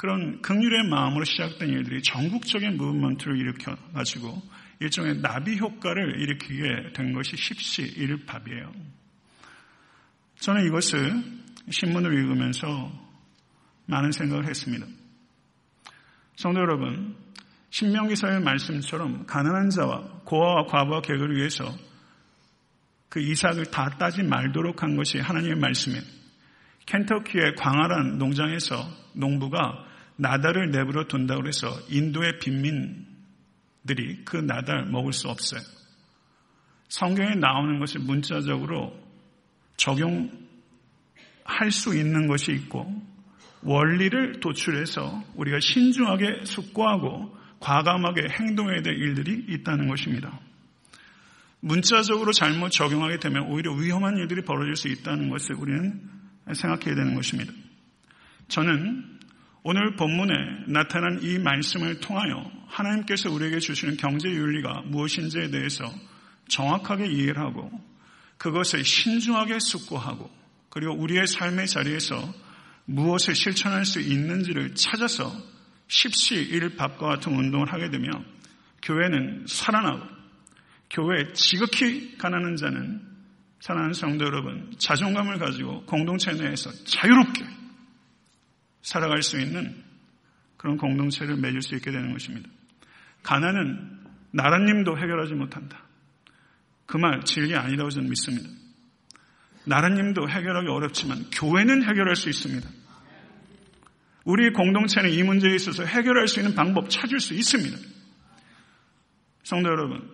그런 극률의 마음으로 시작된 일들이 전국적인 무브먼트를 일으켜 가지고 일종의 나비 효과를 일으키게 된 것이 십시일밥이에요. 저는 이것을 신문을 읽으면서 많은 생각을 했습니다. 성도 여러분, 신명기사의 말씀처럼 가난한 자와 고아와 과부와 개그를 위해서 그 이삭을 다 따지 말도록 한 것이 하나님의 말씀이에요. 켄터키의 광활한 농장에서 농부가 나달을 내버려 둔다고 해서 인도의 빈민들이 그 나달 먹을 수 없어요. 성경에 나오는 것을 문자적으로 적용할 수 있는 것이 있고 원리를 도출해서 우리가 신중하게 숙고하고 과감하게 행동해야 될 일들이 있다는 것입니다. 문자적으로 잘못 적용하게 되면 오히려 위험한 일들이 벌어질 수 있다는 것을 우리는 생각해야 되는 것입니다. 저는 오늘 본문에 나타난 이 말씀을 통하여 하나님께서 우리에게 주시는 경제 윤리가 무엇인지에 대해서 정확하게 이해를 하고 그것을 신중하게 숙고하고 그리고 우리의 삶의 자리에서 무엇을 실천할 수 있는지를 찾아서 십시일밥과 같은 운동을 하게 되면 교회는 살아나고 교회에 지극히 가난한 자는 사랑하는 성도 여러분 자존감을 가지고 공동체 내에서 자유롭게 살아갈 수 있는 그런 공동체를 맺을 수 있게 되는 것입니다. 가난은 나라님도 해결하지 못한다. 그 말 진리 아니라고 저는 믿습니다. 나라님도 해결하기 어렵지만 교회는 해결할 수 있습니다. 우리 공동체는 이 문제에 있어서 해결할 수 있는 방법 찾을 수 있습니다. 성도 여러분,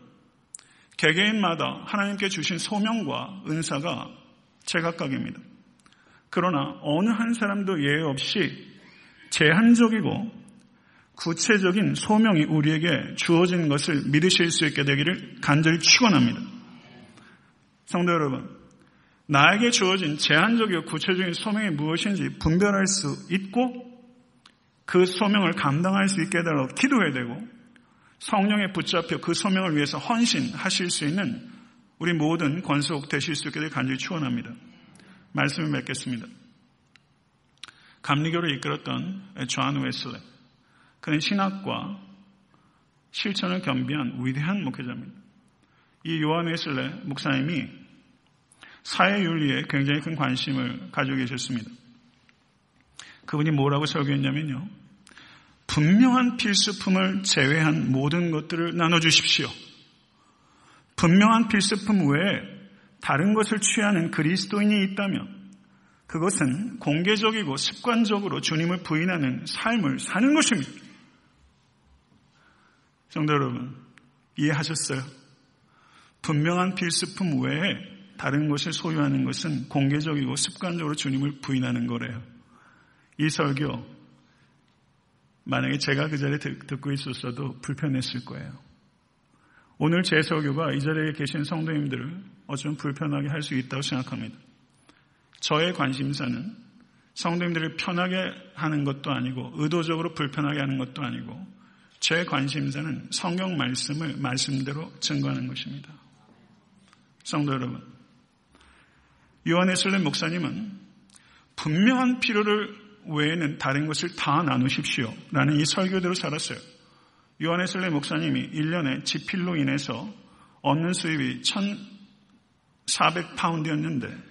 개개인마다 하나님께 주신 소명과 은사가 제각각입니다. 그러나 어느 한 사람도 예외 없이 제한적이고 구체적인 소명이 우리에게 주어진 것을 믿으실 수 있게 되기를 간절히 축원합니다. 성도 여러분, 나에게 주어진 제한적이고 구체적인 소명이 무엇인지 분별할 수 있고 그 소명을 감당할 수 있게 해달라고 기도해야 되고 성령에 붙잡혀 그 소명을 위해서 헌신하실 수 있는 우리 모든 권속 되실 수 있게 될 간절히 축원합니다. 말씀을 맺겠습니다. 감리교를 이끌었던 존 웨슬레. 그는 신학과 실천을 겸비한 위대한 목회자입니다. 이 요한 웨슬레 목사님이 사회윤리에 굉장히 큰 관심을 가지고 계셨습니다. 그분이 뭐라고 설교했냐면요. 분명한 필수품을 제외한 모든 것들을 나눠주십시오. 분명한 필수품 외에 다른 것을 취하는 그리스도인이 있다면 그것은 공개적이고 습관적으로 주님을 부인하는 삶을 사는 것입니다. 성도 여러분, 이해하셨어요? 분명한 필수품 외에 다른 것을 소유하는 것은 공개적이고 습관적으로 주님을 부인하는 거래요. 이 설교 만약에 제가 그 자리에 듣고 있었어도 불편했을 거예요. 오늘 제 설교가 이 자리에 계신 성도님들을 어쩌면 불편하게 할 수 있다고 생각합니다. 저의 관심사는 성도님들을 편하게 하는 것도 아니고 의도적으로 불편하게 하는 것도 아니고 제 관심사는 성경 말씀을 말씀대로 증거하는 것입니다. 성도 여러분, 요한에슬렘 목사님은 분명한 필요를 외에는 다른 것을 다 나누십시오. 라는 이 설교대로 살았어요. 요한에슬렘 목사님이 1년에 지필로 인해서 얻는 수입이 1,400파운드였는데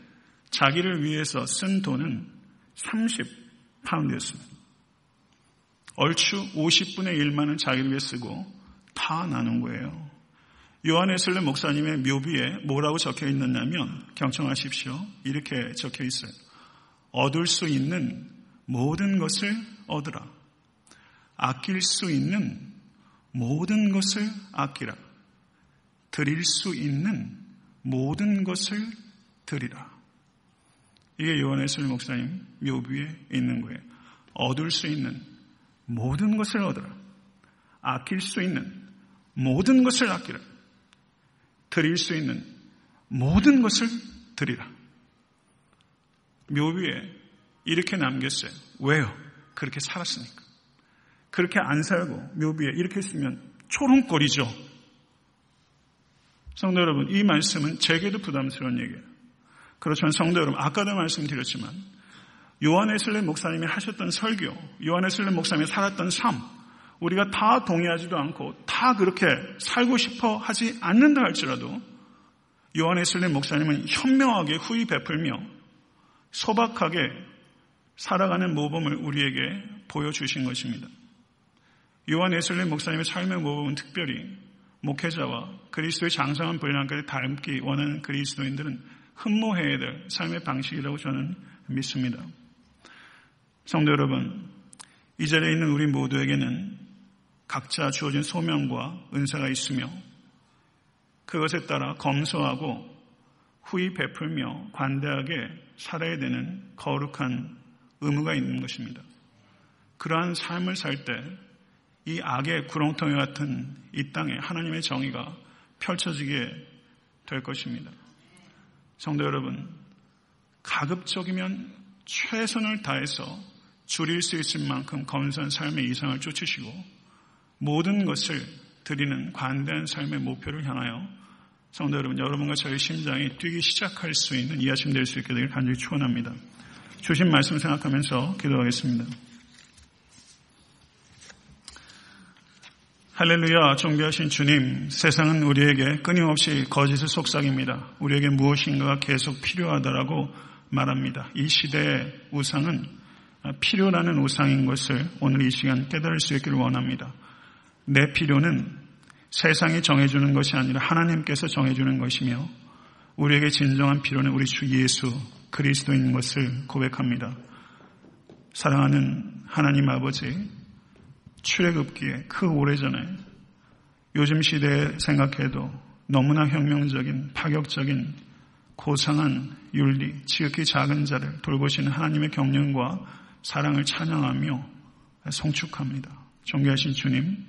자기를 위해서 쓴 돈은 30파운드였습니다. 얼추 50분의 1만은 자기를 위해 쓰고 다 나눈 거예요. 요한에슬레 목사님의 묘비에 뭐라고 적혀 있느냐면 경청하십시오. 이렇게 적혀 있어요. 얻을 수 있는 모든 것을 얻으라. 아낄 수 있는 모든 것을 아끼라. 드릴 수 있는 모든 것을 드리라. 이게 요한에슬레 목사님 묘비에 있는 거예요. 얻을 수 있는 모든 것을 얻으라. 아낄 수 있는 모든 것을 아끼라. 드릴 수 있는 모든 것을 드리라. 묘비에 이렇게 남겼어요. 왜요? 그렇게 살았으니까. 그렇게 안 살고 묘비에 이렇게 쓰면 초롱거리죠. 성도 여러분, 이 말씀은 제게도 부담스러운 얘기예요. 그렇지만 성도 여러분, 아까도 말씀드렸지만 요한의 슬렘 목사님이 하셨던 설교, 요한의 슬렘 목사님이 살았던 삶, 우리가 다 동의하지도 않고 다 그렇게 살고 싶어 하지 않는다 할지라도 요한의 슬렘 목사님은 현명하게 후히 베풀며 소박하게 살아가는 모범을 우리에게 보여주신 것입니다. 요한 에슬렘 목사님의 삶의 모범은 특별히 목회자와 그리스도의 장성한 분량까지 닮기 원하는 그리스도인들은 흠모해야 될 삶의 방식이라고 저는 믿습니다. 성도 여러분, 이 자리에 있는 우리 모두에게는 각자 주어진 소명과 은사가 있으며 그것에 따라 검소하고 후히 베풀며 관대하게 살아야 되는 거룩한 의무가 있는 것입니다. 그러한 삶을 살 때 이 악의 구렁텅이 같은 이 땅에 하나님의 정의가 펼쳐지게 될 것입니다. 성도 여러분, 가급적이면 최선을 다해서 줄일 수 있을 만큼 검소한 삶의 이상을 쫓으시고 모든 것을 드리는 관대한 삶의 목표를 향하여 성도 여러분, 여러분과 저희 심장이 뛰기 시작할 수 있는 이 아침 될 수 있게 되길 간절히 축원합니다. 주신 말씀 생각하면서 기도하겠습니다. 할렐루야, 존귀하신 주님, 세상은 우리에게 끊임없이 거짓을 속삭입니다. 우리에게 무엇인가가 계속 필요하다라고 말합니다. 이 시대의 우상은 필요라는 우상인 것을 오늘 이 시간 깨달을 수 있기를 원합니다. 내 필요는 세상이 정해주는 것이 아니라 하나님께서 정해주는 것이며 우리에게 진정한 필요는 우리 주 예수 그리스도인 것을 고백합니다. 사랑하는 하나님 아버지, 출애굽기에 그 오래전에 요즘 시대에 생각해도 너무나 혁명적인 파격적인 고상한 윤리, 지극히 작은 자를 돌보시는 하나님의 경륜과 사랑을 찬양하며 송축합니다. 존귀하신 주님,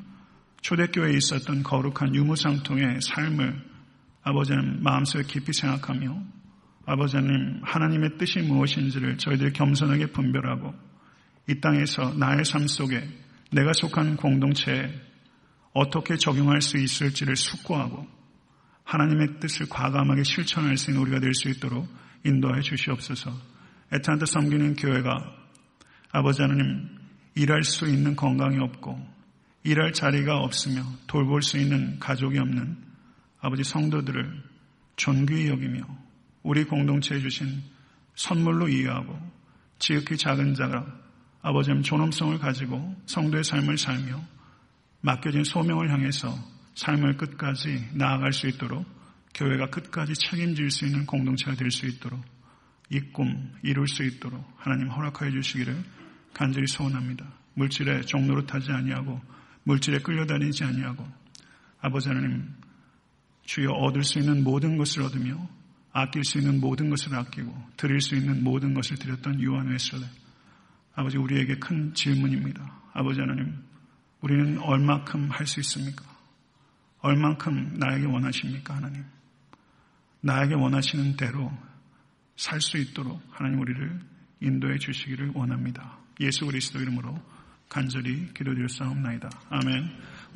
초대교회에 있었던 거룩한 유무상통의 삶을 아버지는 마음속에 깊이 생각하며 아버지님 하나님의 뜻이 무엇인지를 저희들이 겸손하게 분별하고 이 땅에서 나의 삶 속에 내가 속한 공동체에 어떻게 적용할 수 있을지를 숙고하고 하나님의 뜻을 과감하게 실천할 수 있는 우리가 될 수 있도록 인도해 주시옵소서. 에탄트 섬기는 교회가 아버지 하나님 일할 수 있는 건강이 없고 일할 자리가 없으며 돌볼 수 있는 가족이 없는 아버지 성도들을 존귀히 여기며 우리 공동체에 주신 선물로 이해하고 지극히 작은 자가 아버지의 존엄성을 가지고 성도의 삶을 살며 맡겨진 소명을 향해서 삶을 끝까지 나아갈 수 있도록 교회가 끝까지 책임질 수 있는 공동체가 될 수 있도록 이 꿈 이룰 수 있도록 하나님 허락하여 주시기를 간절히 소원합니다. 물질에 종로로 타지 아니하고 물질에 끌려다니지 아니하고 아버지 하나님 주여 얻을 수 있는 모든 것을 얻으며 아낄 수 있는 모든 것을 아끼고 드릴 수 있는 모든 것을 드렸던 요한 웨슬레 아버지 우리에게 큰 질문입니다. 아버지 하나님 우리는 얼마큼 할 수 있습니까? 얼만큼 나에게 원하십니까 하나님? 나에게 원하시는 대로 살 수 있도록 하나님 우리를 인도해 주시기를 원합니다. 예수 그리스도 이름으로 간절히 기도드렸사옵나이다. 아멘.